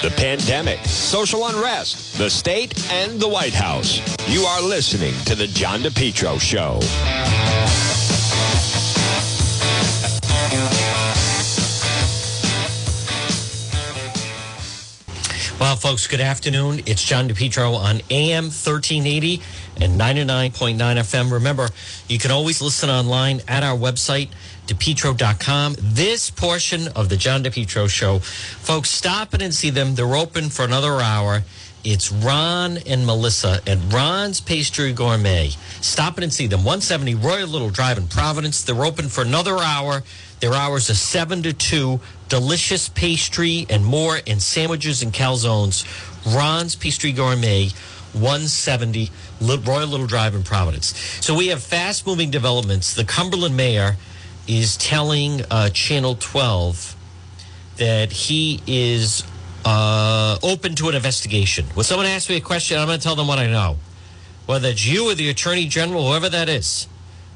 the pandemic, social unrest, the state, and the White House. You are listening to The John DePetro Show. Well, folks, good afternoon. It's John DePetro on AM 1380 and 99.9 FM. Remember, you can always listen online at our website, depetro.com. This portion of the John DePetro show, folks, stop in and see them. They're open for another hour. It's Ron and Melissa at Ron's Pastry Gourmet. Stop in and see them. 170 Royal Little Drive in Providence. They're open for another hour. Their hours are 7 to 2. Delicious pastry and more, and sandwiches and calzones. Ron's Pastry Gourmet, 170 Royal Little Drive in Providence. So we have fast moving developments. The Cumberland mayor is telling uh, Channel 12 that he is uh, open to an investigation. When someone asks me a question, I'm going to tell them what I know. Whether it's you or the attorney general, whoever that is,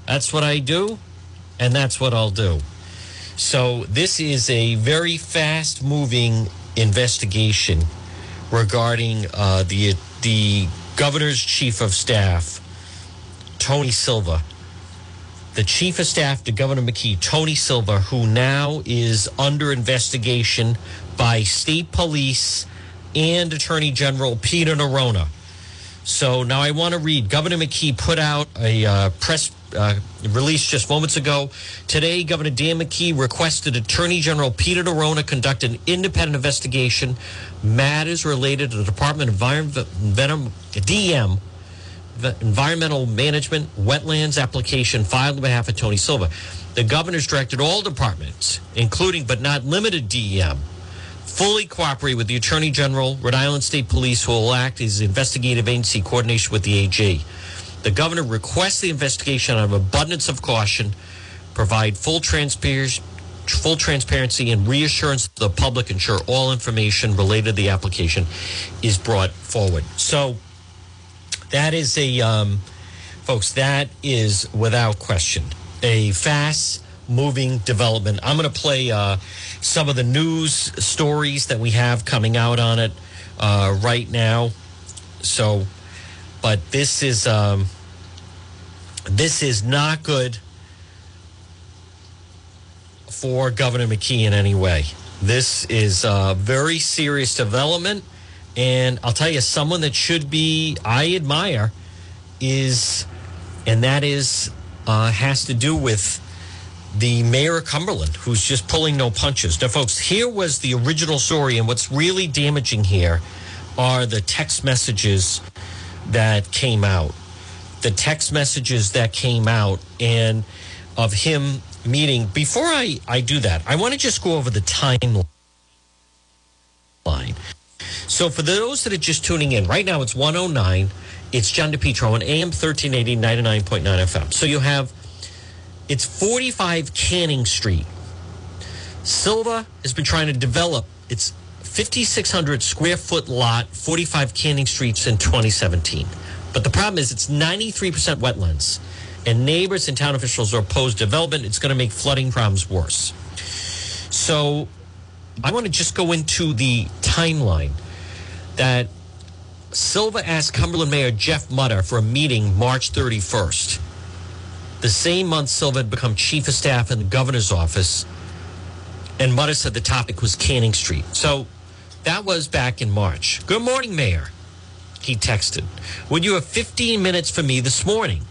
that's what I do, and that's what I'll do. So this is a very fast moving investigation regarding uh, the the governor's chief of staff, Tony Silva. The chief of staff to Governor McKee, Tony Silva, who now is under investigation by state police and Attorney General Peter Neronha. So now I want to read. Governor McKee put out a uh, press uh, release just moments ago. Today, Governor Dan McKee requested Attorney General Peter Neronha conduct an independent investigation matters related to the Department of Environment, DM, Environmental Management Wetlands application filed on behalf of Tony Silva. The governor's directed all departments, including but not limited DEM, fully cooperate with the Attorney General, Rhode Island State Police, who will act as investigative agency coordination with the AG. The governor requests the investigation out of abundance of caution, provide full transparency, full transparency and reassurance to the public, ensure all information related to the application is brought forward. So that is a, um, folks, that is without question a fast moving development. I'm going to play uh, some of the news stories that we have coming out on it uh, right now. So, but this is um, this is not good for Governor McKee in any way. This is a very serious development, and I'll tell you, someone that should be I admire is, and that is uh, has to do with the mayor of Cumberland, who's just pulling no punches. Now, folks, here was the original story, and what's really damaging here are the text messages that came out. The text messages that came out and of him meeting. Before I, I do that, I want to just go over the timeline. So, for those that are just tuning in, right now it's 109. It's John DePetro on AM 1380, 99.9 FM. So, you have it's 45 Canning Street. Silva has been trying to develop its 5,600 square foot lot, 45 Canning Streets in 2017. But the problem is it's 93% wetlands, and neighbors and town officials are opposed development. It's going to make flooding problems worse. So I want to just go into the timeline that Silva asked Cumberland Mayor Jeff Mutter for a meeting March 31st. The same month, Silva had become chief of staff in the governor's office, and Mutter said the topic was Canning Street. So that was back in March. Good morning, Mayor. He texted, Would you have 15 minutes for me this morning?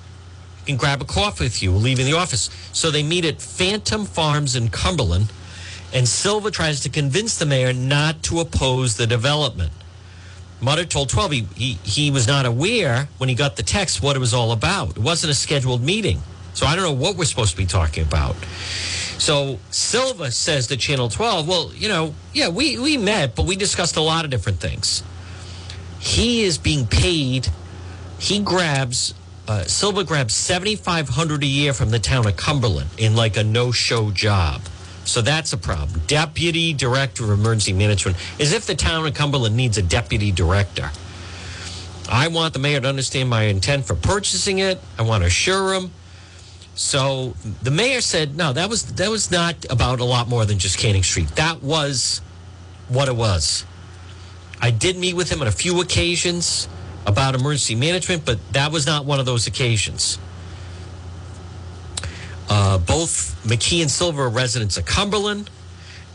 I can grab a coffee with you leaving the office. So they meet at Phantom Farms in Cumberland, and Silva tries to convince the mayor not to oppose the development. Mutter told 12 he, he, he was not aware when he got the text what it was all about. It wasn't a scheduled meeting. So I don't know what we're supposed to be talking about. So Silva says to Channel 12, well, you know, yeah, we, we met, but we discussed a lot of different things. He is being paid. He grabs uh, Silva grabs seventy five hundred a year from the town of Cumberland in like a no show job. So that's a problem. Deputy Director of Emergency Management, as if the town of Cumberland needs a deputy director. I want the mayor to understand my intent for purchasing it. I want to assure him. So the mayor said, no, that was that was not about a lot more than just Canning Street. That was what it was. I did meet with him on a few occasions about emergency management, but that was not one of those occasions. Uh, both McKee and Silva are residents of Cumberland,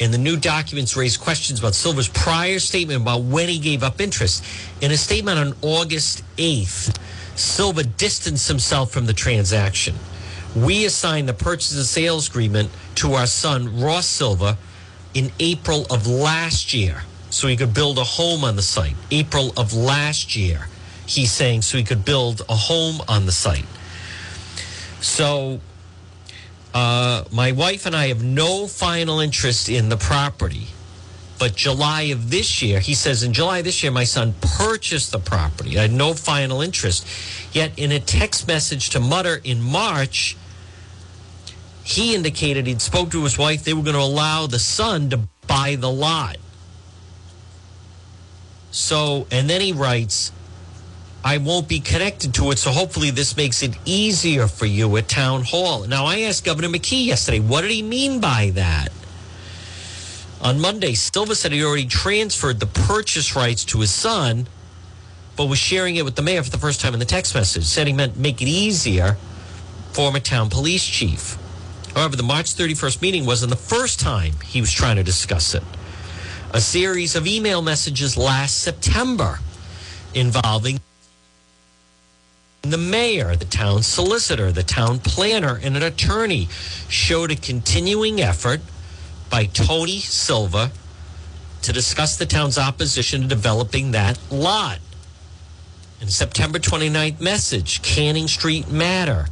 and the new documents raise questions about Silva's prior statement about when he gave up interest. In a statement on August 8th, Silva distanced himself from the transaction. We assigned the purchase and sales agreement to our son, Ross Silva, in April of last year so he could build a home on the site. April of last year, he's saying, so he could build a home on the site. So uh, my wife and I have no final interest in the property. But July of this year, he says, in July this year, my son purchased the property. I had no final interest. Yet in a text message to Mutter in March, he indicated he'd spoke to his wife. They were going to allow the son to buy the lot. So, and then he writes, I won't be connected to it. So hopefully this makes it easier for you at town hall. Now, I asked Governor McKee yesterday, what did he mean by that? On Monday, Silva said he already transferred the purchase rights to his son, but was sharing it with the mayor for the first time in the text message. Said he meant make it easier, former town police chief. However, the March 31st meeting wasn't the first time he was trying to discuss it. A series of email messages last September involving the mayor, the town solicitor, the town planner, and an attorney showed a continuing effort by Tony Silva to discuss the town's opposition to developing that lot. In September 29th message, Canning Street Matter.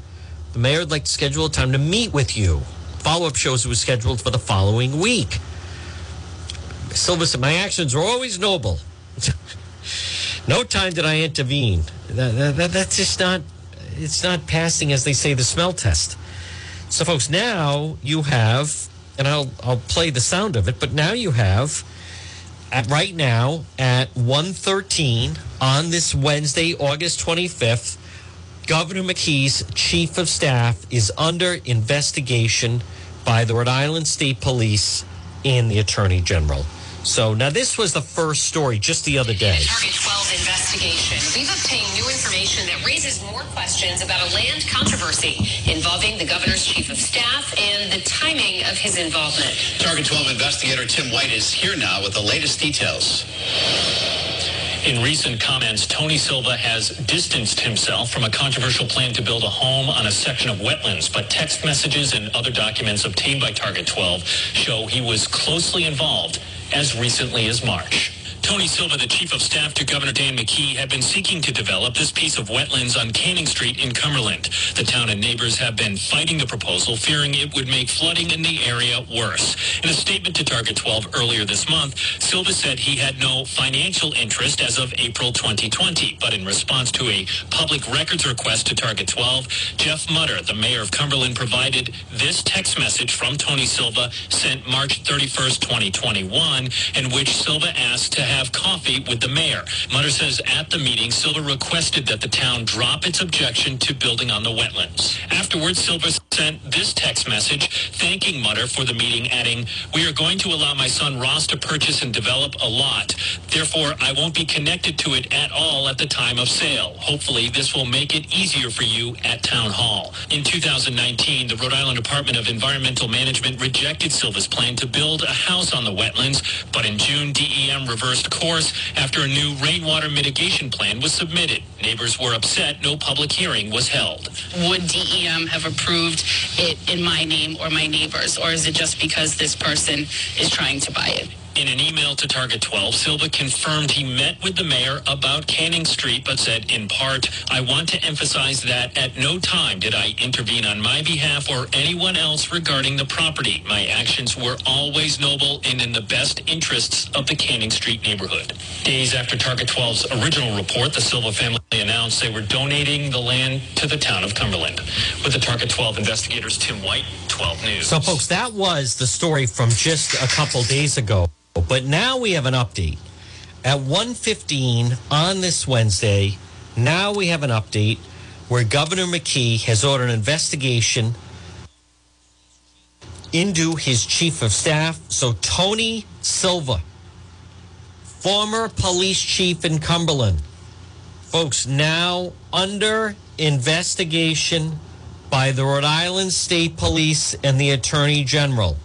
The mayor would like to schedule a time to meet with you. Follow up shows was scheduled for the following week. Silva said, My actions were always noble. no time did I intervene. That, that, that's just not, it's not passing, as they say, the smell test. So, folks, now you have, and I'll, I'll play the sound of it, but now you have, at right now, at 1.13 on this Wednesday, August 25th, Governor McKee's chief of staff is under investigation by the Rhode Island State Police and the Attorney General. So now this was the first story just the other day. Target 12 investigation. We've obtained new information that raises more questions about a land controversy involving the governor's chief of staff and the timing of his involvement. Target 12 investigator Tim White is here now with the latest details. In recent comments, Tony Silva has distanced himself from a controversial plan to build a home on a section of wetlands, but text messages and other documents obtained by Target 12 show he was closely involved as recently as March. Tony Silva, the chief of staff to Governor Dan McKee, had been seeking to develop this piece of wetlands on Canning Street in Cumberland. The town and neighbors have been fighting the proposal, fearing it would make flooding in the area worse. In a statement to Target 12 earlier this month, Silva said he had no financial interest as of April 2020. But in response to a public records request to Target 12, Jeff Mutter, the mayor of Cumberland, provided this text message from Tony Silva sent March 31st, 2021, in which Silva asked to have coffee with the mayor. Mutter says at the meeting, Silva requested that the town drop its objection to building on the wetlands. Afterwards, Silva sent this text message thanking Mutter for the meeting, adding, We are going to allow my son Ross to purchase and develop a lot. Therefore, I won't be connected to it at all at the time of sale. Hopefully, this will make it easier for you at Town Hall. In 2019, the Rhode Island Department of Environmental Management rejected Silva's plan to build a house on the wetlands, but in June, DEM reversed course after a new rainwater mitigation plan was submitted. Neighbors were upset no public hearing was held. Would DEM have approved it in my name or my neighbors, or is it just because this person is trying to buy it? In an email to Target 12, Silva confirmed he met with the mayor about Canning Street, but said, in part, I want to emphasize that at no time did I intervene on my behalf or anyone else regarding the property. My actions were always noble and in the best interests of the Canning Street neighborhood. Days after Target 12's original report, the Silva family announced they were donating the land to the town of Cumberland. With the Target 12 investigators, Tim White, 12 News. So, folks, that was the story from just a couple days ago. But now we have an update. At 1.15 on this Wednesday, now we have an update where Governor McKee has ordered an investigation into his chief of staff. So Tony Silva, former police chief in Cumberland. Folks, now under investigation by the Rhode Island State Police and the Attorney General.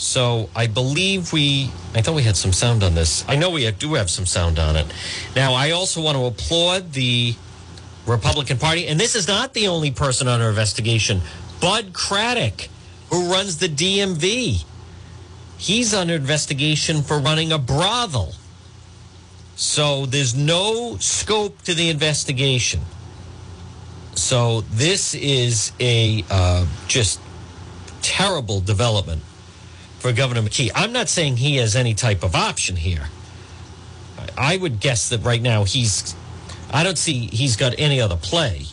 So I believe we, I thought we had some sound on this. I know we do have some sound on it. Now, I also want to applaud the Republican Party, and this is not the only person under investigation. Bud Craddock, who runs the DMV, he's under investigation for running a brothel. So there's no scope to the investigation. So this is a uh, just terrible development for Governor McKee. I'm not saying he has any type of option here. I would guess that right now he's, I don't see he's got any other play.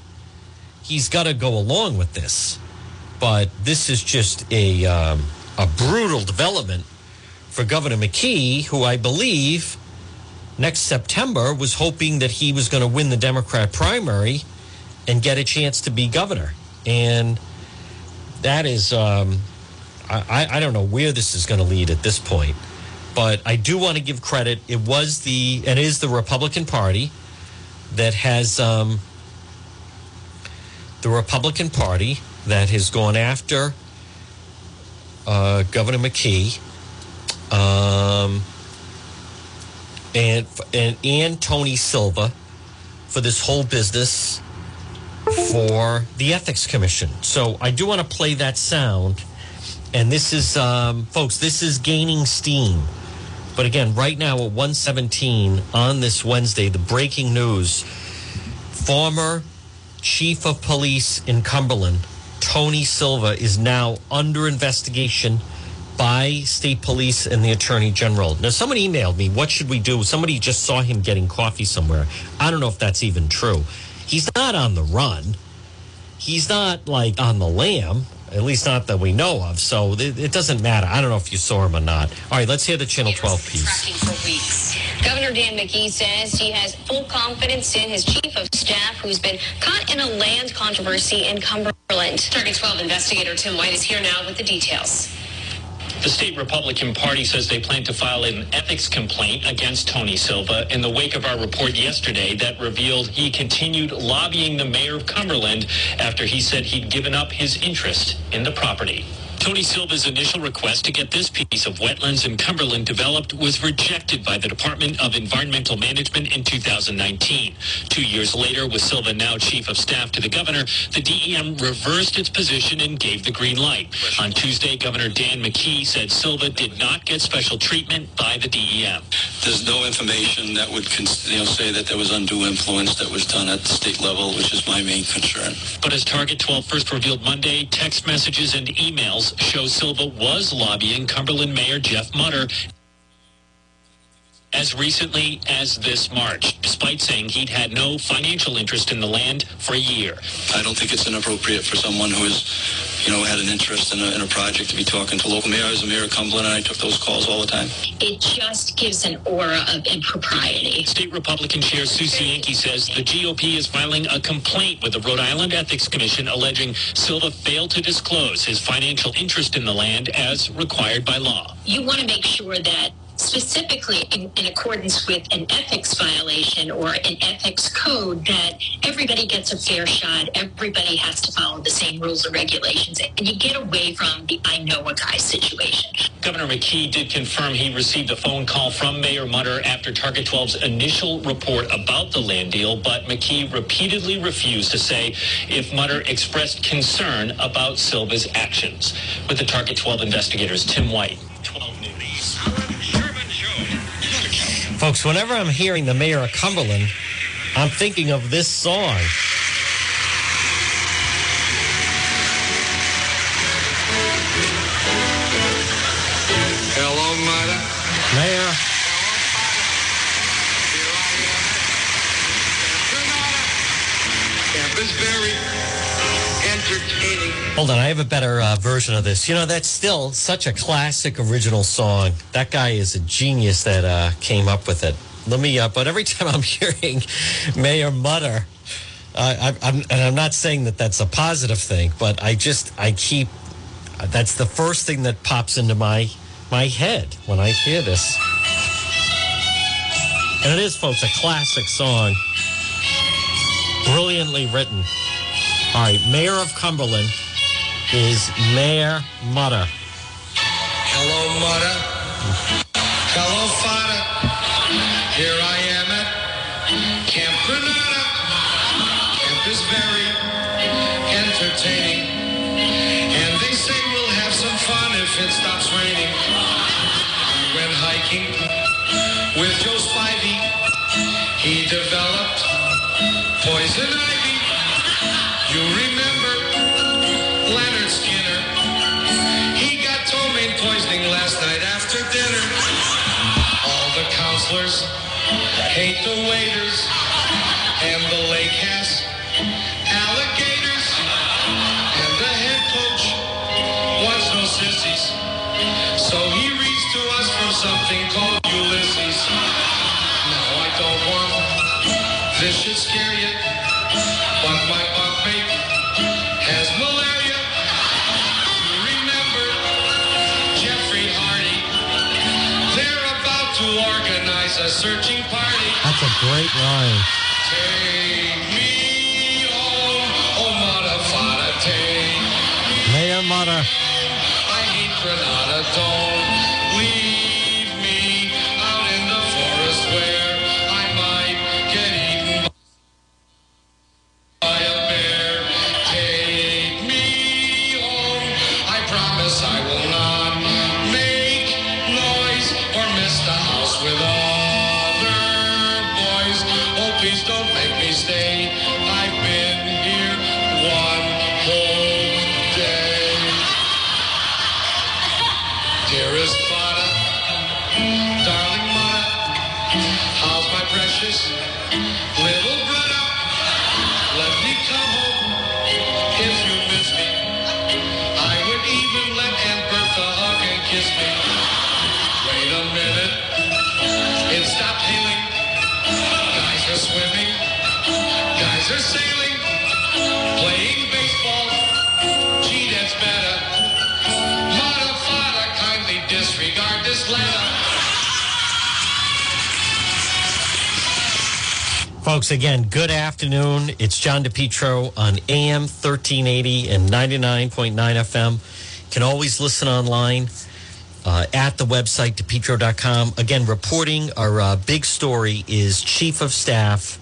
He's got to go along with this. But this is just a, um, a brutal development for Governor McKee, who I believe next September was hoping that he was going to win the Democrat primary and get a chance to be governor. And that is, um, I, I don't know where this is going to lead at this point, but I do want to give credit. It was the and is the Republican Party that has um, the Republican Party that has gone after uh, Governor McKee um, and and and Tony Silva for this whole business for the Ethics Commission. So I do want to play that sound and this is, um, folks, this is gaining steam. But again, right now at 117 on this Wednesday, the breaking news former chief of police in Cumberland, Tony Silva, is now under investigation by state police and the attorney general. Now, someone emailed me, what should we do? Somebody just saw him getting coffee somewhere. I don't know if that's even true. He's not on the run. He's not like on the lam at least not that we know of. So it, it, doesn't matter. I don't know if you saw him or not. All right, let's hear the Channel 12 piece. Tracking for weeks. Governor Dan McKee says he has full confidence in his chief of staff, who's been caught in a land controversy in Cumberland. Target 12 investigator Tim White is here now with the details. The state Republican Party says they plan to file an ethics complaint against Tony Silva in the wake of our report yesterday that revealed he continued lobbying the mayor of Cumberland after he said he'd given up his interest in the property. Tony Silva's initial request to get this piece of wetlands in Cumberland developed was rejected by the Department of Environmental Management in 2019. Two years later, with Silva now chief of staff to the governor, the DEM reversed its position and gave the green light. On Tuesday, Governor Dan McKee said Silva did not get special treatment by the DEM. There's no information that would you know, say that there was undue influence that was done at the state level, which is my main concern. But as Target 12 first revealed Monday, text messages and emails show Silva was lobbying Cumberland Mayor Jeff Mutter as recently as this March, despite saying he'd had no financial interest in the land for a year. I don't think it's inappropriate for someone who has, you know, had an interest in a, in a project to be talking to local mayors. The mayor of Cumberland, and I took those calls all the time. It just gives an aura of impropriety. State Republican Chair Sue Cienki says the GOP is filing a complaint with the Rhode Island Ethics Commission alleging Silva failed to disclose his financial interest in the land as required by law. You want to make sure that specifically in, in, accordance with an ethics violation or an ethics code that everybody gets a fair shot. Everybody has to follow the same rules and regulations. And you get away from the I know a guy situation. Governor McKee did confirm he received a phone call from Mayor Mutter after Target 12's initial report about the land deal, but McKee repeatedly refused to say if Mutter expressed concern about Silva's actions. With the Target 12 investigators, Tim White, 12 News. Folks, whenever I'm hearing the mayor of Cumberland, I'm thinking of this song. Hold on, I have a better uh, version of this. You know, that's still such a classic original song. That guy is a genius that uh, came up with it. Let me, uh, but every time I'm hearing Mayor Mutter, I, am and I'm not saying that that's a positive thing, but I just, I keep, that's the first thing that pops into my, my head when I hear this. And it is, folks, a classic song. Brilliantly written. All right, Mayor of Cumberland is Mayor Mutter. Hello, Mutter. Hello, Father. Counselors hate the waiters, and the lake has alligators. And the head coach wants no sissies, so he reads to us from something called a searching party. That's a great line. Take me home, oh, oh father, take me. Mayor. I hate Granada, don't Folks, again, good afternoon. It's John DePetro on AM 1380 and 99.9 FM. Can always listen online uh, at the website, depetro.com. Again, reporting our uh, big story is Chief of Staff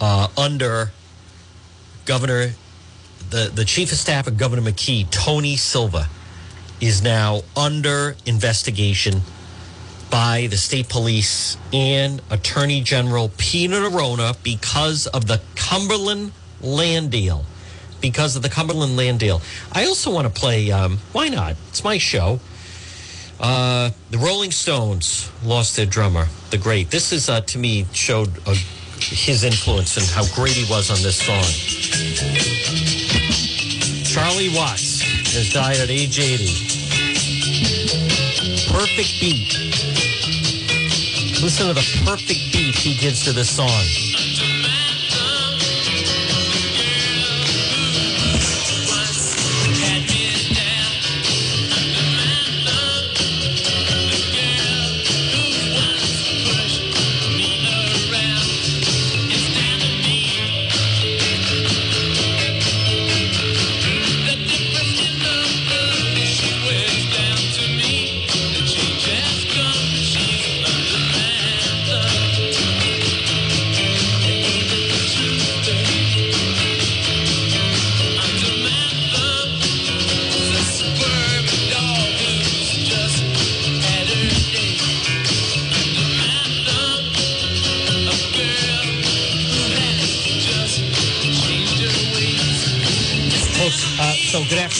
uh, under Governor, the, the Chief of Staff of Governor McKee, Tony Silva, is now under investigation by the state police and Attorney General Peter Neronha because of the Cumberland land deal. Because of the Cumberland land deal. I also want to play, um, why not? It's my show. Uh, the Rolling Stones lost their drummer, the great. This is, uh, to me, showed uh, his influence and how great he was on this song. Charlie Watts has died at age 80. Perfect beat. Listen to the perfect beat he gives to this song.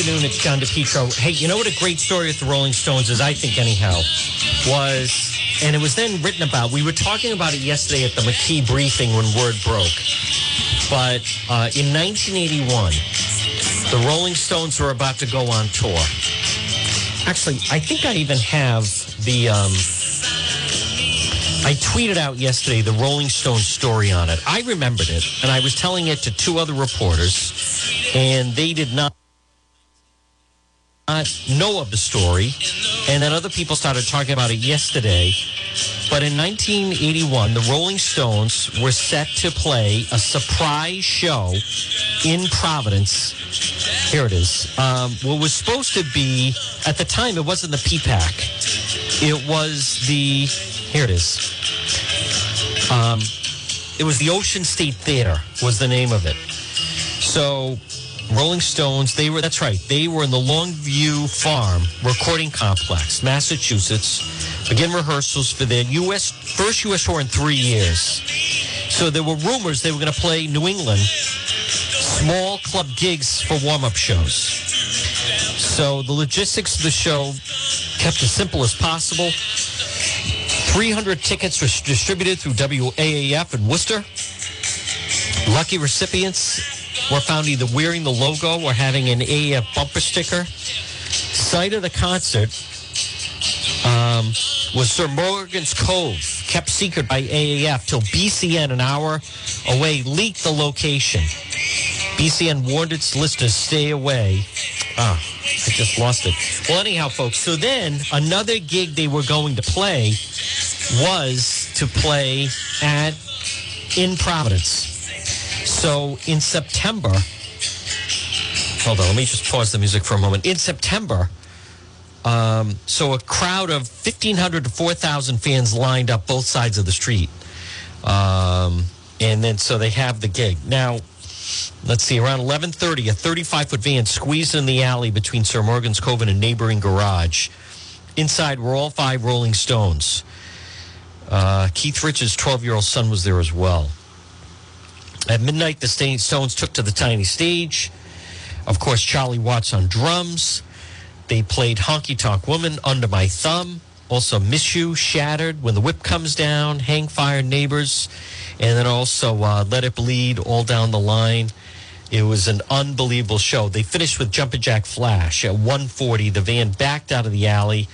Afternoon. It's John DePetro. Hey, you know what a great story with the Rolling Stones is, I think, anyhow, was, and it was then written about. We were talking about it yesterday at the McKee briefing when word broke. But uh, in 1981, the Rolling Stones were about to go on tour. Actually, I think I even have the. Um, I tweeted out yesterday the Rolling Stone story on it. I remembered it, and I was telling it to two other reporters, and they did not not know of the story. And then other people started talking about it yesterday. But in 1981, the Rolling Stones were set to play a surprise show in Providence. Here it is. Um, what was supposed to be, at the time, it wasn't the PPAC. It was the, here it is. Um, it was the Ocean State Theater was the name of it. So Rolling Stones, they were, that's right, they were in the Longview Farm Recording Complex, Massachusetts, begin rehearsals for their US, first US tour in three years. So there were rumors they were going to play New England, small club gigs for warm-up shows. So the logistics of the show kept as simple as possible. 300 tickets were distributed through WAAF in Worcester. Lucky recipients were found either wearing the logo or having an AAF bumper sticker. Site of the concert um, was Sir Morgan's Cove, kept secret by AAF till BCN, an hour away, leaked the location. BCN warned its listeners stay away. Ah, I just lost it. Well, anyhow, folks, so then another gig they were going to play was to play at in Providence. So in September, hold on, let me just pause the music for a moment. In September, um, so a crowd of 1,500 to 4,000 fans lined up both sides of the street. Um, and then so they have the gig. Now, let's see, around 11:30, a 35-foot van squeezed in the alley between Sir Morgan's Cove and a neighboring garage. Inside were all five Rolling Stones. Uh, Keith Richards' 12-year-old son was there as well. At midnight, the Stones took to the tiny stage. Of course, Charlie Watts on drums. They played Honky Tonk Woman, Under My Thumb, also Miss You, Shattered, When the Whip Comes Down, Hang Fire Neighbors, and then also uh, Let It Bleed, all down the line. It was an unbelievable show. They finished with Jumpin' Jack Flash at 140. The van backed out of the alley.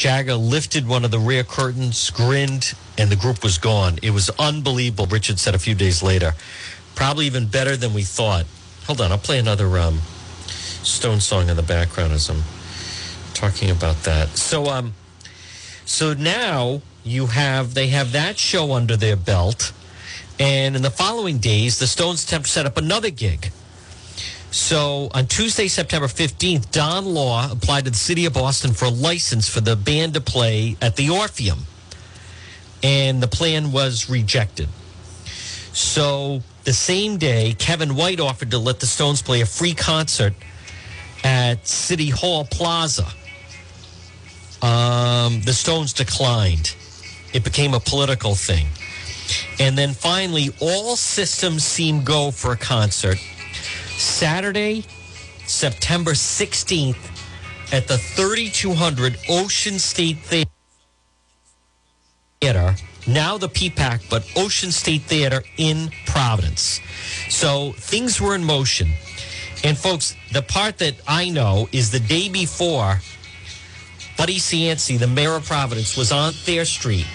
Jagger lifted one of the rear curtains, grinned, and the group was gone. It was unbelievable, Richard said a few days later. Probably even better than we thought. Hold on, I'll play another um, Stone song in the background as I'm talking about that. So, um, so now you have they have that show under their belt, and in the following days, the Stones set up another gig. So on Tuesday, September 15th, Don Law applied to the city of Boston for a license for the band to play at the Orpheum. And the plan was rejected. So the same day, Kevin White offered to let the Stones play a free concert at City Hall Plaza. Um, the Stones declined. It became a political thing. And then finally, all systems seemed go for a concert. Saturday, September 16th at the 3200 Ocean State Theater. Now the PPAC, but Ocean State Theater in Providence. So things were in motion. And folks, the part that I know is the day before, Buddy Cianci, the mayor of Providence, was on Thayer Street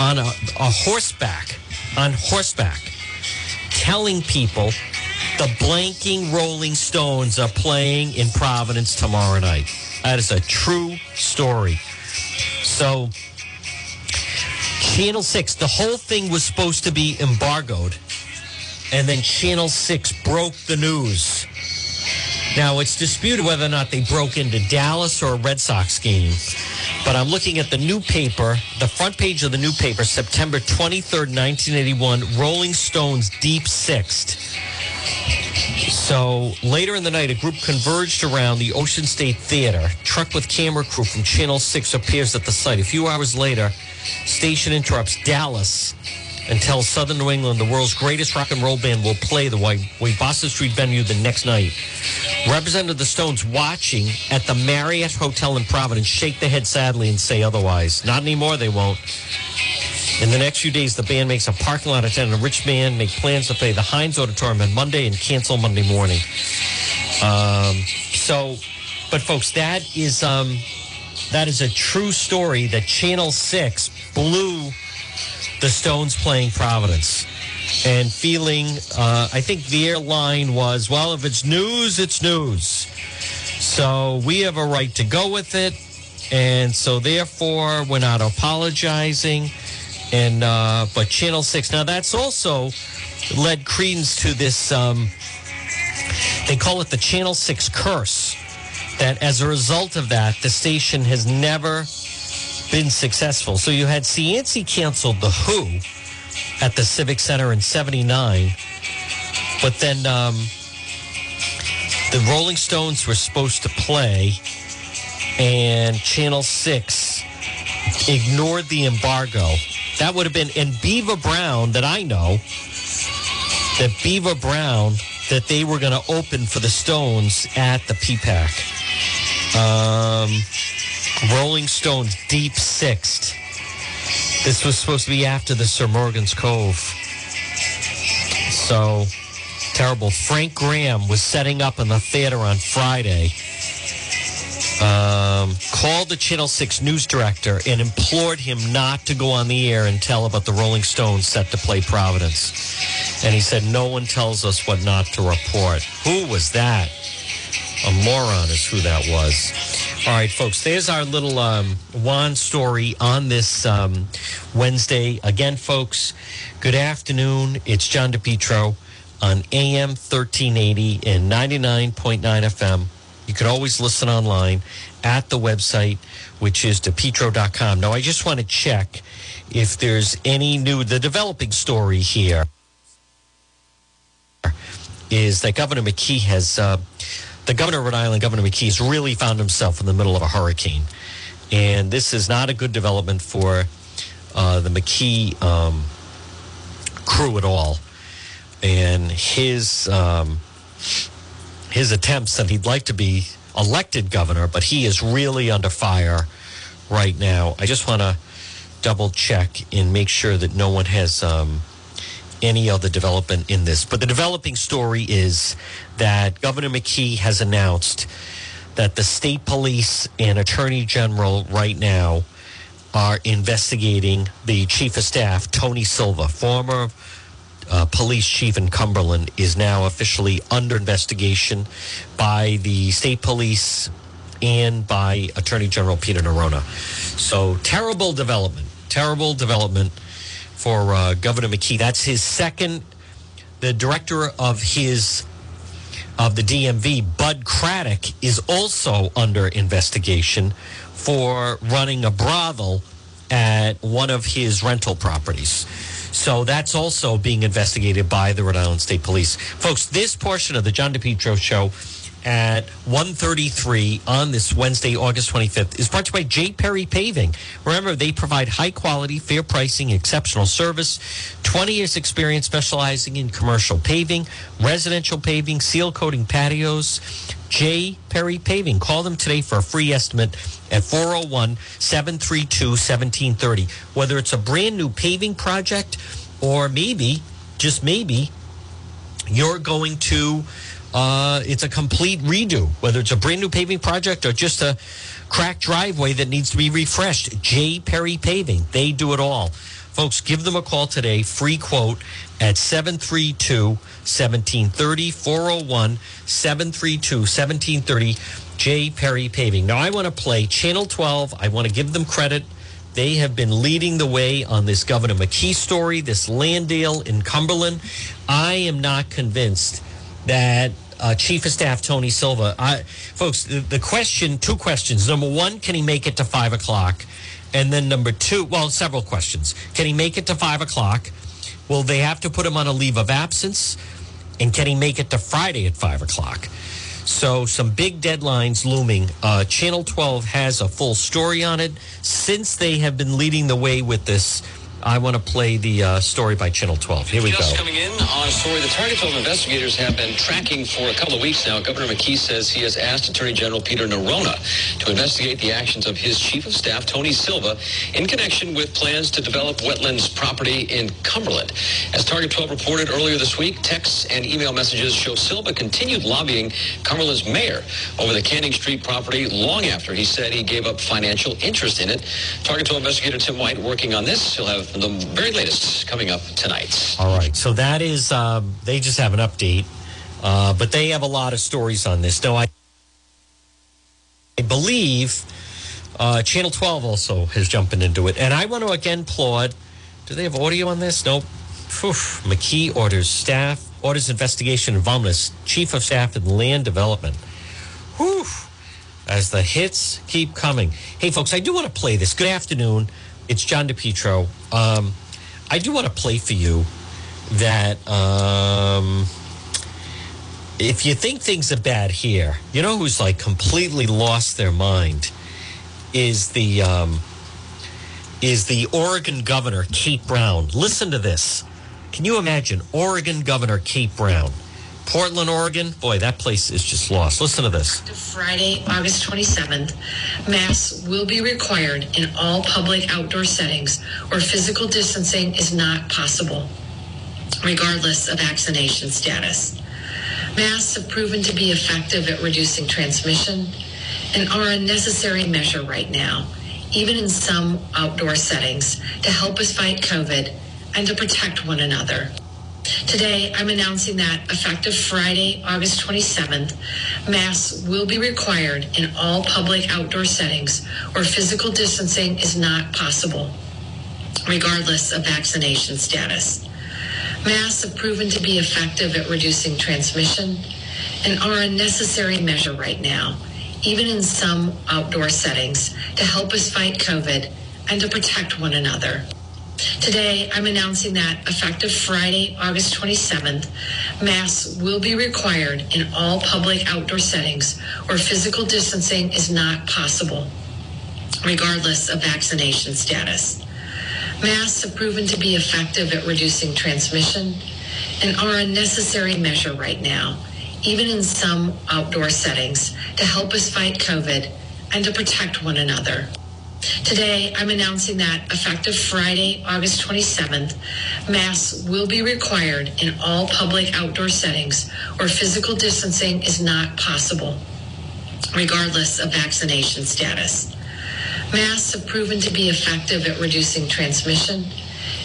on a, a horseback, on horseback, telling people the blanking Rolling Stones are playing in Providence tomorrow night. That is a true story. So, Channel 6, the whole thing was supposed to be embargoed. And then Channel 6 broke the news. Now, it's disputed whether or not they broke into Dallas or a Red Sox game. But I'm looking at the new paper, the front page of the new paper, September 23rd, 1981, Rolling Stones Deep Sixth. So later in the night, a group converged around the Ocean State Theater. Truck with camera crew from Channel 6 appears at the site. A few hours later, station interrupts Dallas and tells Southern New England the world's greatest rock and roll band will play the White, Boston Street venue the next night. Representative the Stones watching at the Marriott Hotel in Providence shake their head sadly and say otherwise. Not anymore, they won't. In the next few days, the band makes a parking lot attendant, a rich man, make plans to play the Hynes Auditorium on Monday and cancel Monday morning. Um, so, but folks, that is um, that is a true story that Channel Six blew the Stones playing Providence and feeling. Uh, I think their line was, "Well, if it's news, it's news." So we have a right to go with it. and so therefore we're not apologizing. And uh, but Channel Six now that's also led credence to this. Um, they call it the Channel Six curse. That as a result of that, the station has never been successful. So you had Cianci canceled the Who at the Civic Center in '79, but then um, the Rolling Stones were supposed to play, and Channel Six ignored the embargo. That would have been and Beaver Brown that I know that Beaver Brown that they were going to open for the Stones at the PPAC. Um, Rolling Stones deep sixth. This was supposed to be after the Sir Morgan's Cove. So terrible. Frank Graham was setting up in the theater on Friday. Um, called the Channel 6 news director and implored him not to go on the air and tell about the Rolling Stones set to play Providence. And he said, No one tells us what not to report. Who was that? A moron is who that was. All right, folks, there's our little um, Juan story on this um, Wednesday. Again, folks, good afternoon. It's John DePetro on AM 1380 and 99.9 FM. You can always listen online at the website, which is depetro.com. Now, I just want to check if there's any new, the developing story here is that Governor McKee has, uh, the governor of Rhode Island, Governor McKee, has really found himself in the middle of a hurricane. And this is not a good development for uh, the McKee um, crew at all. And his um, his attempts that he'd like to be elected governor, but he is really under fire right now. I just want to double check and make sure that no one has um, any other development in this. But the developing story is that Governor McKee has announced that the state police and attorney general right now are investigating the chief of staff, Tony Silva, former uh, police chief in Cumberland, is now officially under investigation by the state police and by Attorney General Peter Neronha. So terrible development, terrible development for uh, Governor McKee. That's his second. The director of his of the DMV, Bud Craddock, is also under investigation for running a brothel at one of his rental properties. So that's also being investigated by the Rhode Island State Police. Folks, this portion of the John DePetro show at 1.33 on this Wednesday, August 25th is brought to you by J. Perry Paving. Remember, they provide high quality, fair pricing, exceptional service, 20 years experience specializing in commercial paving, residential paving, seal coating patios. J. Perry Paving. Call them today for a free estimate at 401 732 1730. Whether it's a brand new paving project or maybe, just maybe, you're going to, uh, it's a complete redo, whether it's a brand new paving project or just a cracked driveway that needs to be refreshed. J. Perry Paving, they do it all. Folks, give them a call today, free quote at 732 1730 401 732 1730 J. Perry Paving. Now, I want to play Channel 12. I want to give them credit. They have been leading the way on this Governor McKee story, this land deal in Cumberland. I am not convinced that uh, Chief of Staff Tony Silva, I, folks, the, the question, two questions. Number one, can he make it to five o'clock? And then number two, well, several questions. Can he make it to five o'clock? Will they have to put him on a leave of absence? And can he make it to Friday at five o'clock? So, some big deadlines looming. Uh, Channel 12 has a full story on it. Since they have been leading the way with this, I want to play the uh, story by Channel 12. Here we Just go. coming in on a story the Target 12 investigators have been tracking for a couple of weeks now. Governor McKee says he has asked Attorney General Peter Neronha to investigate the actions of his chief of staff, Tony Silva, in connection with plans to develop wetlands property in Cumberland. As Target 12 reported earlier this week, texts and email messages show Silva continued lobbying Cumberland's mayor over the Canning Street property long after he said he gave up financial interest in it. Target 12 investigator Tim White working on this. He'll have the very latest coming up tonight. All right. So that is, um, they just have an update, uh, but they have a lot of stories on this. No, I, I believe Uh, Channel 12 also has jumping into it. And I want to again applaud. Do they have audio on this? Nope. Phew. McKee orders staff, orders investigation of Vomitus, Chief of Staff and Land Development. Whew. As the hits keep coming. Hey, folks, I do want to play this. Good afternoon. It's John DePetro. Um, I do want to play for you that um, if you think things are bad here, you know who's like completely lost their mind is the um, is the Oregon governor Kate Brown. Listen to this. Can you imagine Oregon Governor Kate Brown? Portland, Oregon. Boy, that place is just lost. Listen to this. Friday, August 27th, masks will be required in all public outdoor settings where physical distancing is not possible, regardless of vaccination status. Masks have proven to be effective at reducing transmission and are a necessary measure right now, even in some outdoor settings, to help us fight COVID and to protect one another. Today, I'm announcing that effective Friday, August 27th, masks will be required in all public outdoor settings where physical distancing is not possible, regardless of vaccination status. Masks have proven to be effective at reducing transmission and are a necessary measure right now, even in some outdoor settings, to help us fight COVID and to protect one another. Today, I'm announcing that effective Friday, August 27th, masks will be required in all public outdoor settings where physical distancing is not possible, regardless of vaccination status. Masks have proven to be effective at reducing transmission and are a necessary measure right now, even in some outdoor settings, to help us fight COVID and to protect one another. Today, I'm announcing that effective Friday, August 27th, masks will be required in all public outdoor settings where physical distancing is not possible, regardless of vaccination status. Masks have proven to be effective at reducing transmission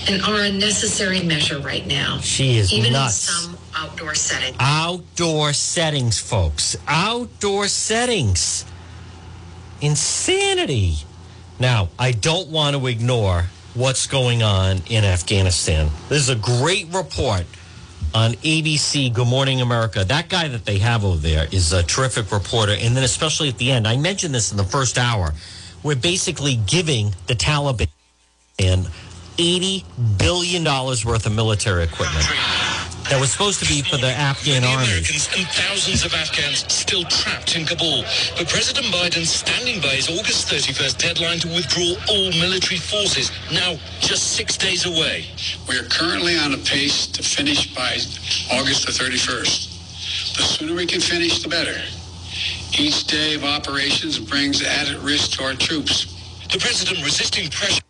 and are a necessary measure right now. She is even nuts. in some outdoor settings. Outdoor settings, folks. Outdoor settings. Insanity. Now, I don't want to ignore what's going on in Afghanistan. There's a great report on ABC Good Morning America. That guy that they have over there is a terrific reporter. And then, especially at the end, I mentioned this in the first hour. We're basically giving the Taliban $80 billion worth of military equipment that was supposed to be for the Afghan Many army. Americans and thousands of Afghans still trapped in Kabul. But President Biden standing by his August 31st deadline to withdraw all military forces, now just six days away. We are currently on a pace to finish by August the 31st. The sooner we can finish, the better. Each day of operations brings added risk to our troops. The president resisting pressure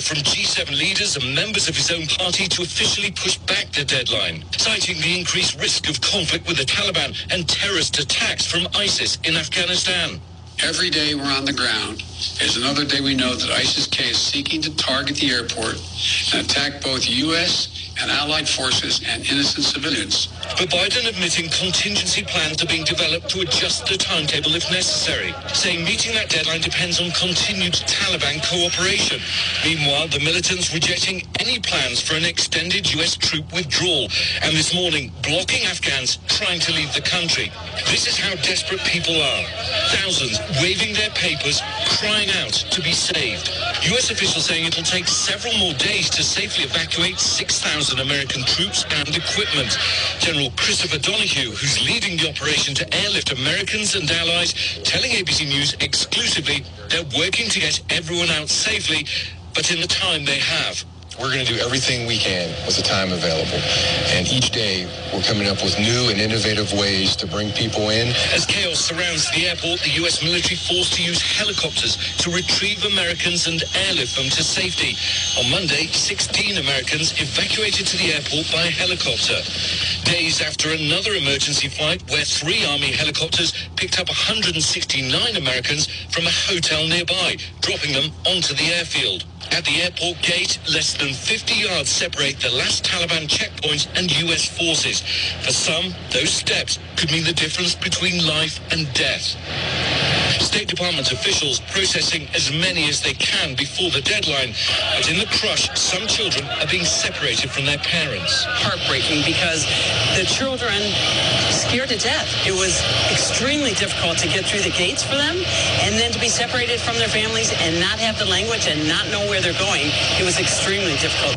from G7 leaders and members of his own party to officially push back the deadline, citing the increased risk of conflict with the Taliban and terrorist attacks from ISIS in Afghanistan. Every day we're on the ground is another day we know that ISIS-K is seeking to target the airport and attack both U.S. and allied forces and innocent civilians. But Biden admitting contingency plans are being developed to adjust the timetable if necessary, saying meeting that deadline depends on continued Taliban cooperation. Meanwhile, the militants rejecting any plans for an extended U.S. troop withdrawal, and this morning blocking Afghans trying to leave the country. This is how desperate people are. Thousands waving their papers, crying out to be saved. U.S. officials saying it'll take several more days to safely evacuate 6,000 American troops and equipment. General Christopher Donahue, who's leading the operation to airlift Americans and allies, telling ABC News exclusively they're working to get everyone out safely, but in the time they have. We're going to do everything we can with the time available. And each day, we're coming up with new and innovative ways to bring people in. As chaos surrounds the airport, the U.S. military forced to use helicopters to retrieve Americans and airlift them to safety. On Monday, 16 Americans evacuated to the airport by helicopter. Days after another emergency flight where three Army helicopters picked up 169 Americans from a hotel nearby, dropping them onto the airfield. At the airport gate, less than 50 yards separate the last Taliban checkpoint and U.S. forces. For some, those steps could mean the difference between life and death. State Department officials processing as many as they can before the deadline. But in the crush, some children are being separated from their parents. Heartbreaking because the children scared to death. It was extremely difficult to get through the gates for them and then to be separated from their families and not have the language and not know where they're going. It was extremely difficult.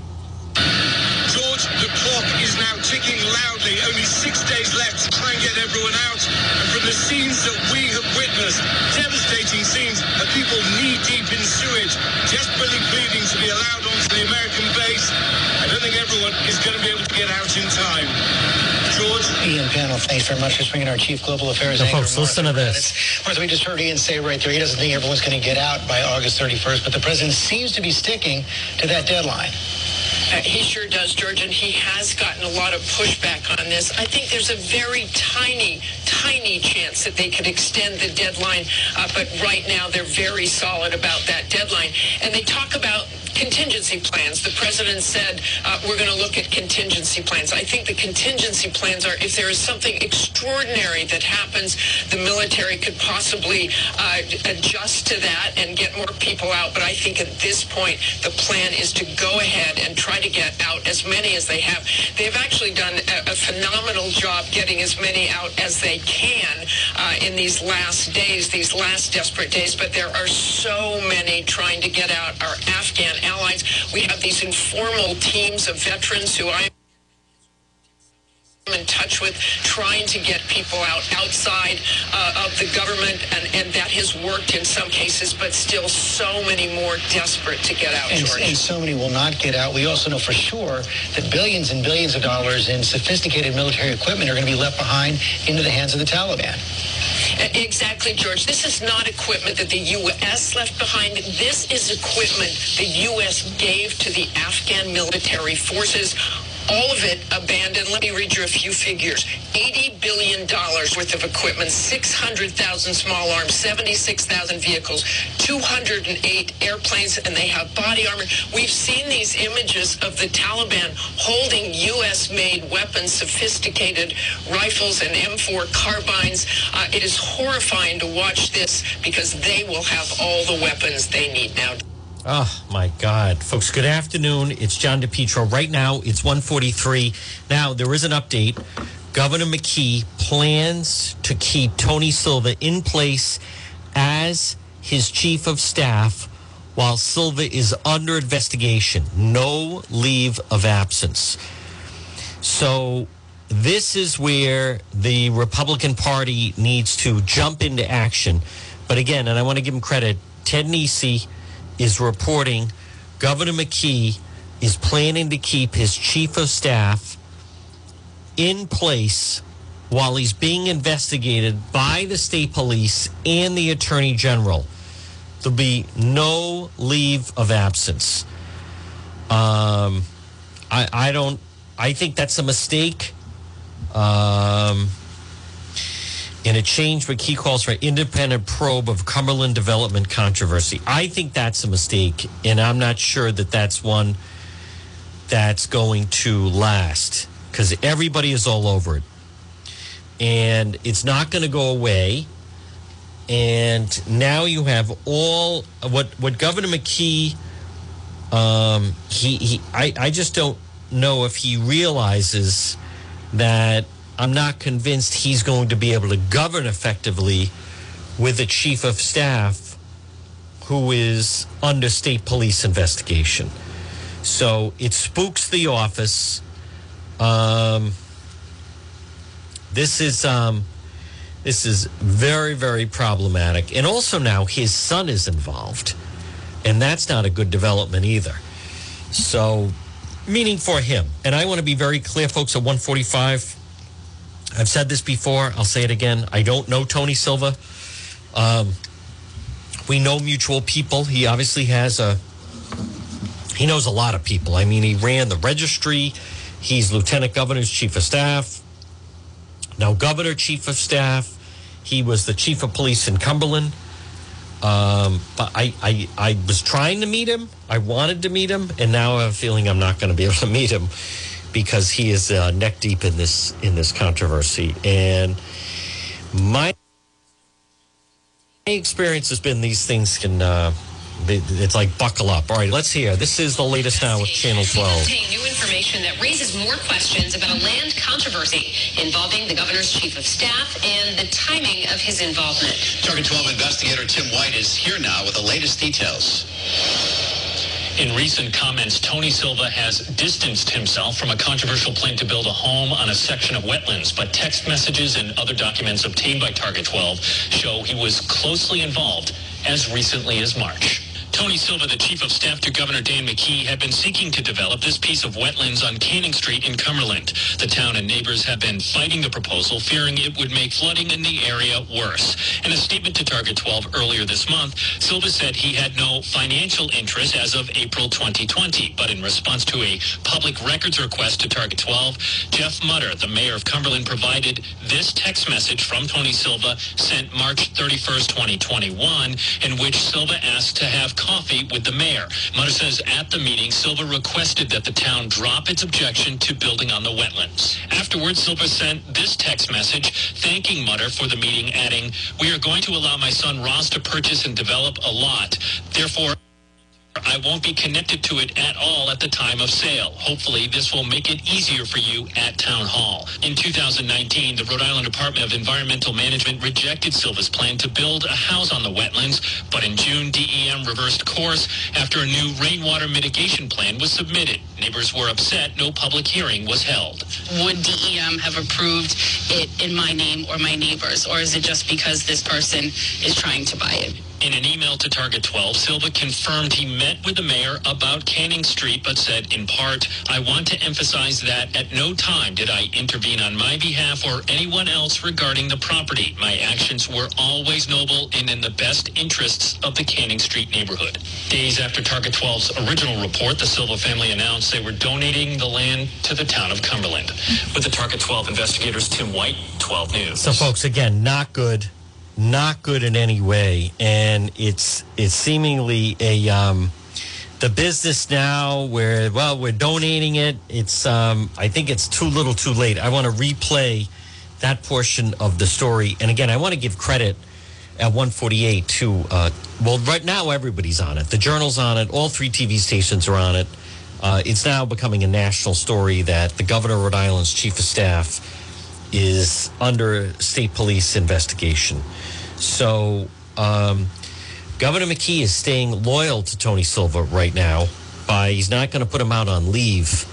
George, the clock is now ticking loudly. Only six days left to try and get everyone out. And from the scenes that we have witnessed, devastating scenes of people knee-deep in sewage, desperately pleading to be allowed onto the American base. I don't think everyone is going to be able to get out in time. George? Ian Pannell, thanks very much for bringing our Chief Global Affairs Now, anchor. folks, listen to this. Of course, we just heard Ian say right there, he doesn't think everyone's going to get out by August 31st, but the president seems to be sticking to that deadline. Uh, he sure does, George, and he has gotten a lot of pushback on this. I think there's a very tiny, tiny chance that they could extend the deadline, uh, but right now they're very solid about that deadline. And they talk about contingency plans. The president said uh, we're going to look at contingency plans. I think the contingency plans are if there is something extraordinary that happens, the military could possibly uh, adjust to that and get more people out. But I think at this point, the plan is to go ahead and try to get out as many as they have. They've actually done a, a phenomenal job getting as many out as they can uh, in these last days, these last desperate days. But there are so many trying to get out. Our Afghan allies. We have these informal teams of veterans who I in touch with trying to get people out outside uh, of the government and, and that has worked in some cases but still so many more desperate to get out And, George. and so many will not get out. We also know for sure that billions and billions of dollars in sophisticated military equipment are going to be left behind into the hands of the Taliban. Exactly, George. This is not equipment that the U.S. left behind. This is equipment the U.S. gave to the Afghan military forces. All of it abandoned. Let me read you a few figures. $80 billion worth of equipment, 600,000 small arms, 76,000 vehicles, 208 airplanes, and they have body armor. We've seen these images of the Taliban holding U.S.-made weapons, sophisticated rifles and M4 carbines. Uh, it is horrifying to watch this because they will have all the weapons they need now. Oh my God, folks! Good afternoon. It's John DePetro. Right now, it's 1:43. Now there is an update. Governor McKee plans to keep Tony Silva in place as his chief of staff while Silva is under investigation. No leave of absence. So this is where the Republican Party needs to jump into action. But again, and I want to give him credit, Ted Nesi is reporting Governor McKee is planning to keep his chief of staff in place while he's being investigated by the state police and the attorney general. There'll be no leave of absence. Um, I, I don't. I think that's a mistake. Um, in a change what he calls for independent probe of Cumberland development controversy. I think that's a mistake, and I'm not sure that that's one that's going to last because everybody is all over it, and it's not going to go away. And now you have all what what Governor McKee. Um, he, he I, I just don't know if he realizes that I'm not convinced he's going to be able to govern effectively with a chief of staff who is under state police investigation. So it spooks the office. Um, this is um, this is very very problematic, and also now his son is involved, and that's not a good development either. So, meaning for him, and I want to be very clear, folks. At 145. I've said this before. I'll say it again. I don't know Tony Silva. Um, we know mutual people. He obviously has a. He knows a lot of people. I mean, he ran the registry. He's lieutenant governor's chief of staff. Now, governor, chief of staff. He was the chief of police in Cumberland. Um, but I, I, I was trying to meet him. I wanted to meet him, and now I have a feeling I'm not going to be able to meet him because he is uh, neck deep in this in this controversy. And my experience has been these things can. Uh, it's like buckle up. All right, let's hear. This is the latest now with Channel 12. Obtain new information that raises more questions about a land controversy involving the governor's chief of staff and the timing of his involvement. Target 12 investigator Tim White is here now with the latest details. In recent comments, Tony Silva has distanced himself from a controversial plan to build a home on a section of wetlands, but text messages and other documents obtained by Target 12 show he was closely involved as recently as March. Tony Silva, the chief of staff to Governor Dan McKee, had been seeking to develop this piece of wetlands on Canning Street in Cumberland. The town and neighbors have been fighting the proposal, fearing it would make flooding in the area worse. In a statement to Target 12 earlier this month, Silva said he had no financial interest as of April 2020, but in response to a public records request to Target 12, Jeff Mutter, the mayor of Cumberland, provided this text message from Tony Silva sent March 31st, 2021, in which Silva asked to have coffee with the mayor. Mutter says at the meeting, Silva requested that the town drop its objection to building on the wetlands. Afterwards, Silva sent this text message thanking Mutter for the meeting, adding, We are going to allow my son Ross to purchase and develop a lot. Therefore, I won't be connected to it at all at the time of sale. Hopefully, this will make it easier for you at Town Hall. In 2019, the Rhode Island Department of Environmental Management rejected Silva's plan to build a house on the wetlands, but in June, DEM reversed course after a new rainwater mitigation plan was submitted. Neighbors were upset no public hearing was held. would DEM have approved it in my name or my neighbors, or is it just because this person is trying to buy it? In an email to Target 12, Silva confirmed he met with the mayor about Canning Street, but said, in part, I want to emphasize that at no time did I intervene on my behalf or anyone else regarding the property. My actions were always noble and in the best interests of the Canning Street neighborhood. Days after Target 12's original report, the Silva family announced they were donating the land to the town of Cumberland. With the Target 12 investigators, Tim White, 12 News. So, folks, again, not good, not good in any way, and it's it's seemingly a um, the business now where well we're donating it. It's um, I think it's too little, too late. I want to replay that portion of the story, and again, I want to give credit at 148 to uh, well, right now everybody's on it. The Journal's on it. All three TV stations are on it. Uh, it's now becoming a national story that the governor of Rhode Island's chief of staff is under state police investigation. So, um, Governor McKee is staying loyal to Tony Silva right now. By he's not going to put him out on leave,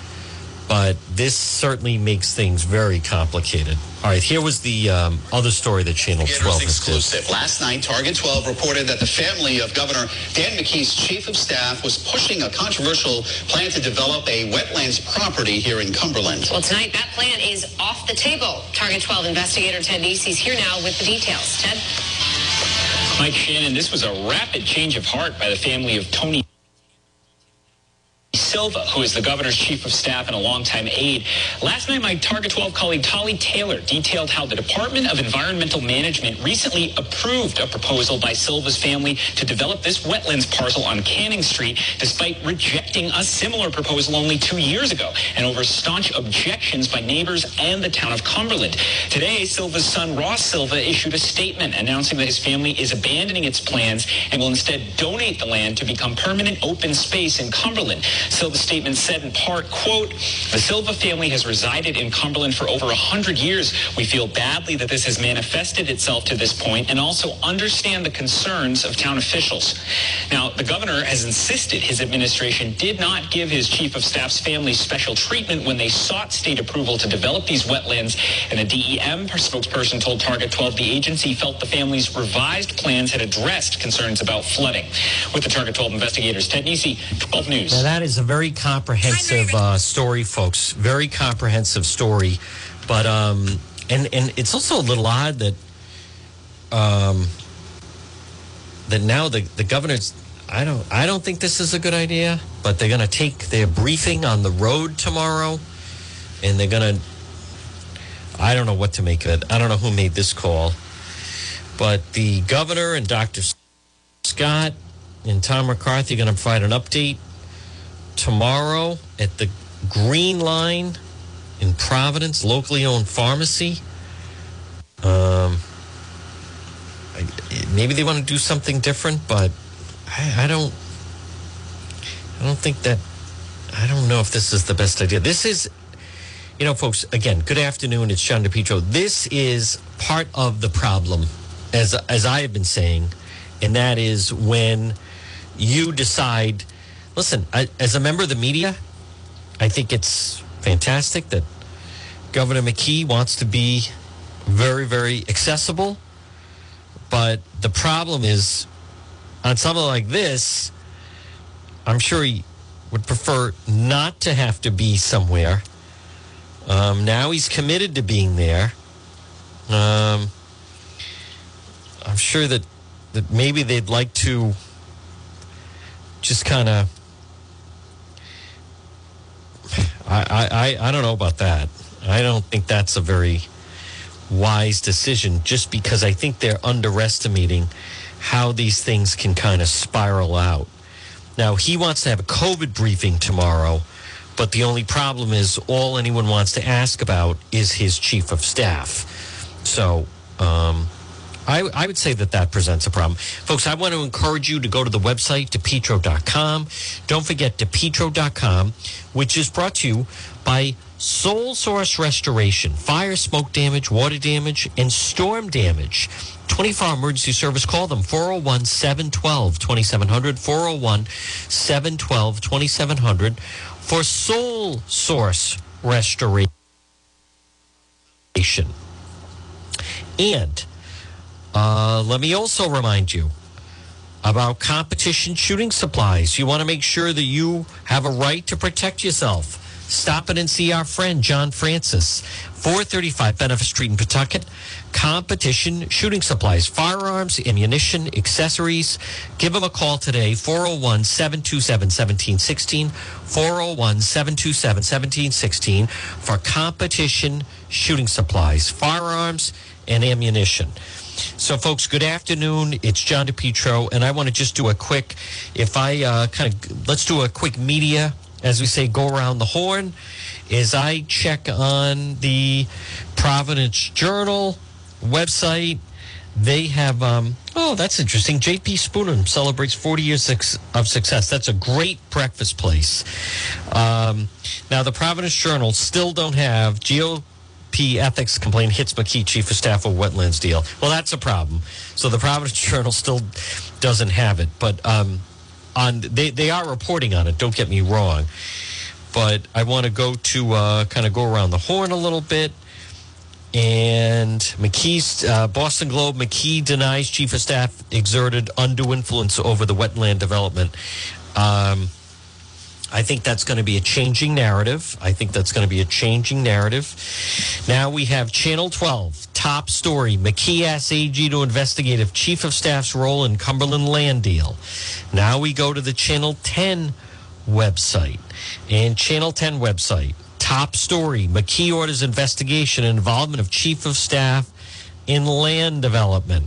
but this certainly makes things very complicated. All right, here was the um, other story that Channel 12 has did. exclusive. Last night, Target 12 reported that the family of Governor Dan McKee's chief of staff was pushing a controversial plan to develop a wetlands property here in Cumberland. Well, tonight that plan is off the table. Target 12 investigator Ted Nesi's here now with the details. Ted? Mike Shannon, this was a rapid change of heart by the family of Tony Silva, who is the governor's chief of staff and a longtime aide. Last night, my Target 12 colleague Tolly Taylor detailed how the Department of Environmental Management recently approved a proposal by Silva's family to develop this wetlands parcel on Canning Street, despite rejecting a similar proposal only two years ago and over staunch objections by neighbors and the town of Cumberland. Today, Silva's son Ross Silva issued a statement announcing that his family is abandoning its plans and will instead donate the land to become permanent open space in Cumberland. Silva's statement said in part, quote, the Silva family has resided in Cumberland for over 100 years. We feel badly that this has manifested itself to this point and also understand the concerns of town officials. Now, the governor has insisted his administration did not give his chief of staff's family special treatment when they sought state approval to develop these wetlands. And a DEM spokesperson told Target 12 the agency felt the family's revised plans had addressed concerns about flooding. With the Target 12 investigators, Ted Nesi, 12 News. Now, that is a very comprehensive uh, story, folks. Very comprehensive story, but um, and and it's also a little odd that um, that now the the governor's. I don't. I don't think this is a good idea. But they're going to take their briefing on the road tomorrow, and they're going to. I don't know what to make of it. I don't know who made this call, but the governor and Dr. Scott and Tom McCarthy are going to provide an update tomorrow at the Green Line in Providence, locally owned pharmacy. Um, maybe they want to do something different, but I, I don't. I don't think that. I don't know if this is the best idea. This is, you know, folks. Again, good afternoon. It's John DePetro. This is part of the problem, as as I have been saying, and that is when you decide. Listen, I, as a member of the media, I think it's fantastic that Governor McKee wants to be very, very accessible. But the problem is, on something like this, I'm sure he would prefer not to have to be somewhere. Um, now he's committed to being there. Um, I'm sure that that maybe they'd like to just kind of. I, I, I don't know about that. I don't think that's a very wise decision just because I think they're underestimating how these things can kind of spiral out. Now, he wants to have a COVID briefing tomorrow, but the only problem is all anyone wants to ask about is his chief of staff. So, um, I, I, would say that that presents a problem. Folks, I want to encourage you to go to the website, depetro.com. Don't forget depetro.com, which is brought to you by Soul Source Restoration, fire, smoke damage, water damage, and storm damage. 24 hour emergency service. Call them 401 712 2700. 401 712 2700 for Soul Source Restoration. And uh, let me also remind you about competition shooting supplies. You want to make sure that you have a right to protect yourself. Stop in and see our friend John Francis, 435 Benefit Street in Pawtucket. Competition shooting supplies, firearms, ammunition, accessories. Give him a call today, 401 727 1716. 401 727 1716 for competition shooting supplies, firearms, and ammunition. So, folks, good afternoon. It's John DePetro, and I want to just do a quick, if I uh, kind of, let's do a quick media, as we say, go around the horn. As I check on the Providence Journal website, they have, um, oh, that's interesting. JP Spooner celebrates 40 years of success. That's a great breakfast place. Um, now, the Providence Journal still don't have Geo P ethics complaint hits McKee, chief of staff of wetlands deal. Well, that's a problem. So the Providence Journal still doesn't have it, but um, on they they are reporting on it. Don't get me wrong, but I want to go to uh, kind of go around the horn a little bit. And McKee's uh, Boston Globe. McKee denies chief of staff exerted undue influence over the wetland development. Um, I think that's going to be a changing narrative. I think that's going to be a changing narrative. Now we have Channel 12, top story. McKee AG to investigate chief of staff's role in Cumberland land deal. Now we go to the Channel 10 website. And Channel 10 website, top story. McKee orders investigation involvement of chief of staff in land development.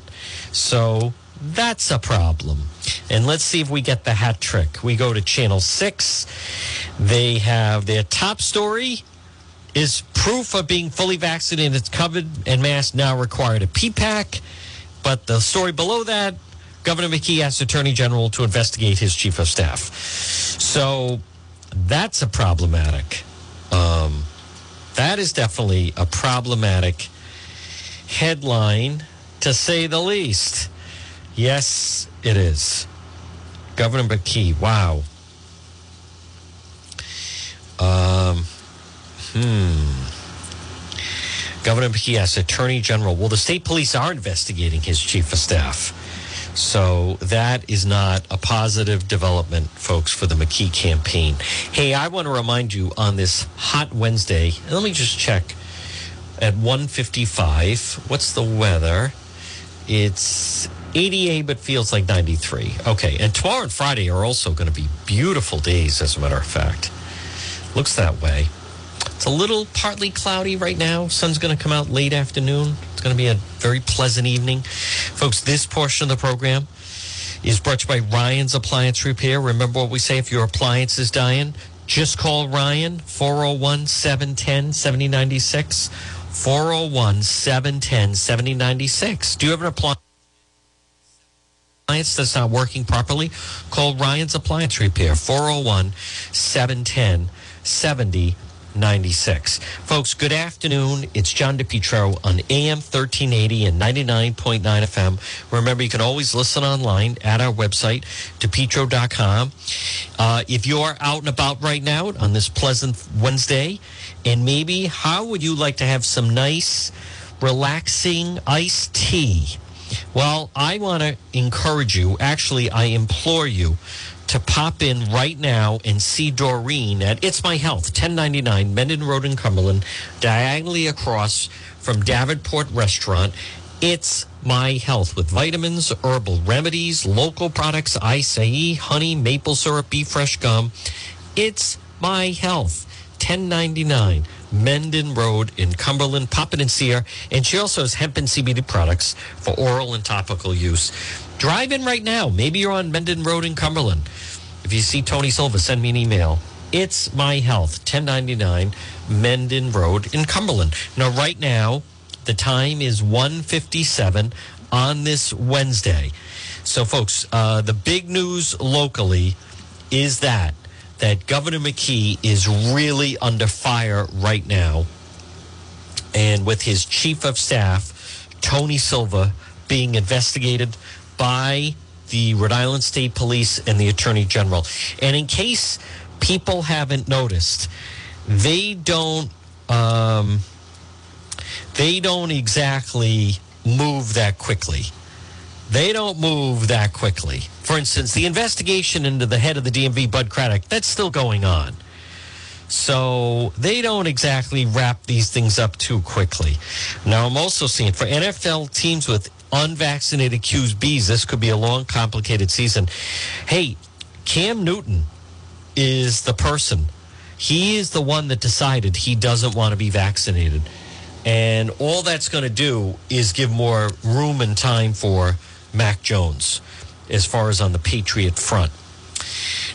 So that's a problem. And let's see if we get the hat trick. We go to Channel 6. They have their top story is proof of being fully vaccinated. It's covered and mask now required a PPAC. But the story below that, Governor McKee asked Attorney General to investigate his chief of staff. So that's a problematic. Um, that is definitely a problematic headline, to say the least. Yes, it is. Governor McKee, wow. Um, hmm. Governor McKee asks Attorney General, well, the state police are investigating his chief of staff. So that is not a positive development, folks, for the McKee campaign. Hey, I want to remind you on this hot Wednesday, let me just check at 155. What's the weather? It's 88, but feels like 93. Okay. And tomorrow and Friday are also going to be beautiful days, as a matter of fact. Looks that way. It's a little partly cloudy right now. Sun's going to come out late afternoon. It's going to be a very pleasant evening. Folks, this portion of the program is brought to you by Ryan's Appliance Repair. Remember what we say if your appliance is dying, just call Ryan 401 710 7096. 401 710 7096. Do you have an appliance? Appliance that's not working properly, call Ryan's Appliance Repair 401 710 7096. Folks, good afternoon. It's John DePetro on AM 1380 and 99.9 FM. Remember, you can always listen online at our website, depetro.com. Uh, if you're out and about right now on this pleasant Wednesday, and maybe how would you like to have some nice, relaxing iced tea? Well, I want to encourage you, actually, I implore you to pop in right now and see Doreen at It's My Health, 1099 Mendon Road in Cumberland, diagonally across from Davenport Restaurant. It's My Health with vitamins, herbal remedies, local products, acai, honey, maple syrup, beef fresh gum. It's My Health, 1099 Mendon Road in Cumberland. Pop it and she also has hemp and CBD products for oral and topical use. Drive in right now. Maybe you're on Mendon Road in Cumberland. If you see Tony Silva, send me an email. It's My Health, 1099 Mendon Road in Cumberland. Now, right now, the time is 157 on this Wednesday. So, folks, uh, the big news locally is that that Governor McKee is really under fire right now. And with his chief of staff, Tony Silva, being investigated by the Rhode Island State Police and the Attorney General. And in case people haven't noticed, they don't um, they don't exactly move that quickly. They don't move that quickly. For instance, the investigation into the head of the DMV, Bud Craddock, that's still going on. So they don't exactly wrap these things up too quickly. Now, I'm also seeing for NFL teams with unvaccinated QBs, this could be a long, complicated season. Hey, Cam Newton is the person. He is the one that decided he doesn't want to be vaccinated. And all that's going to do is give more room and time for Mac Jones as far as on the Patriot front.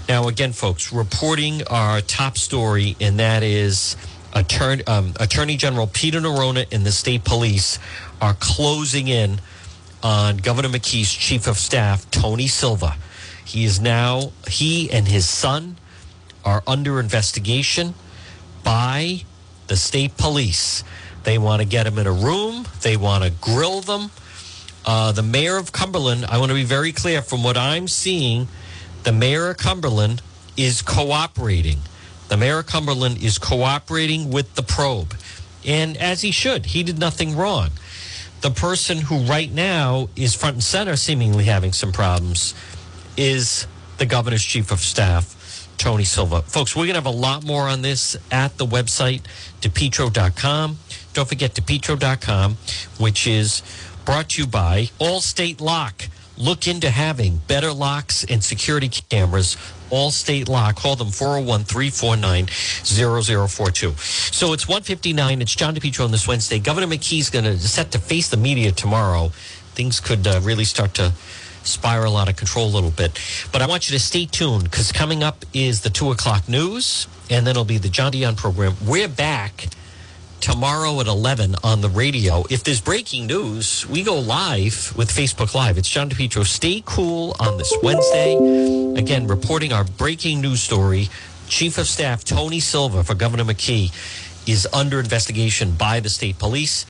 Now, again, folks, reporting our top story, and that is Attorney, um, Attorney General Peter Neronha and the state police are closing in on Governor McKee's chief of staff, Tony Silva. He is now, he and his son are under investigation by the state police. They want to get him in a room, they want to grill them. Uh, the mayor of Cumberland, I want to be very clear from what I'm seeing, the mayor of Cumberland is cooperating. The mayor of Cumberland is cooperating with the probe. And as he should, he did nothing wrong. The person who right now is front and center, seemingly having some problems, is the governor's chief of staff, Tony Silva. Folks, we're going to have a lot more on this at the website, depetro.com. Don't forget depetro.com, which is brought to you by Allstate Lock. Look into having better locks and security cameras. Allstate Lock. Call them 401 349 0042. So it's 159. It's John DePetro on this Wednesday. Governor McKee's going to set to face the media tomorrow. Things could uh, really start to spiral out of control a little bit. But I want you to stay tuned because coming up is the 2 o'clock news, and then it'll be the John Dion program. We're back tomorrow at 11 on the radio. If there's breaking news, we go live with Facebook Live. It's John DePetro. Stay cool on this Wednesday. Again, reporting our breaking news story. Chief of Staff Tony Silva for Governor McKee is under investigation by the state police.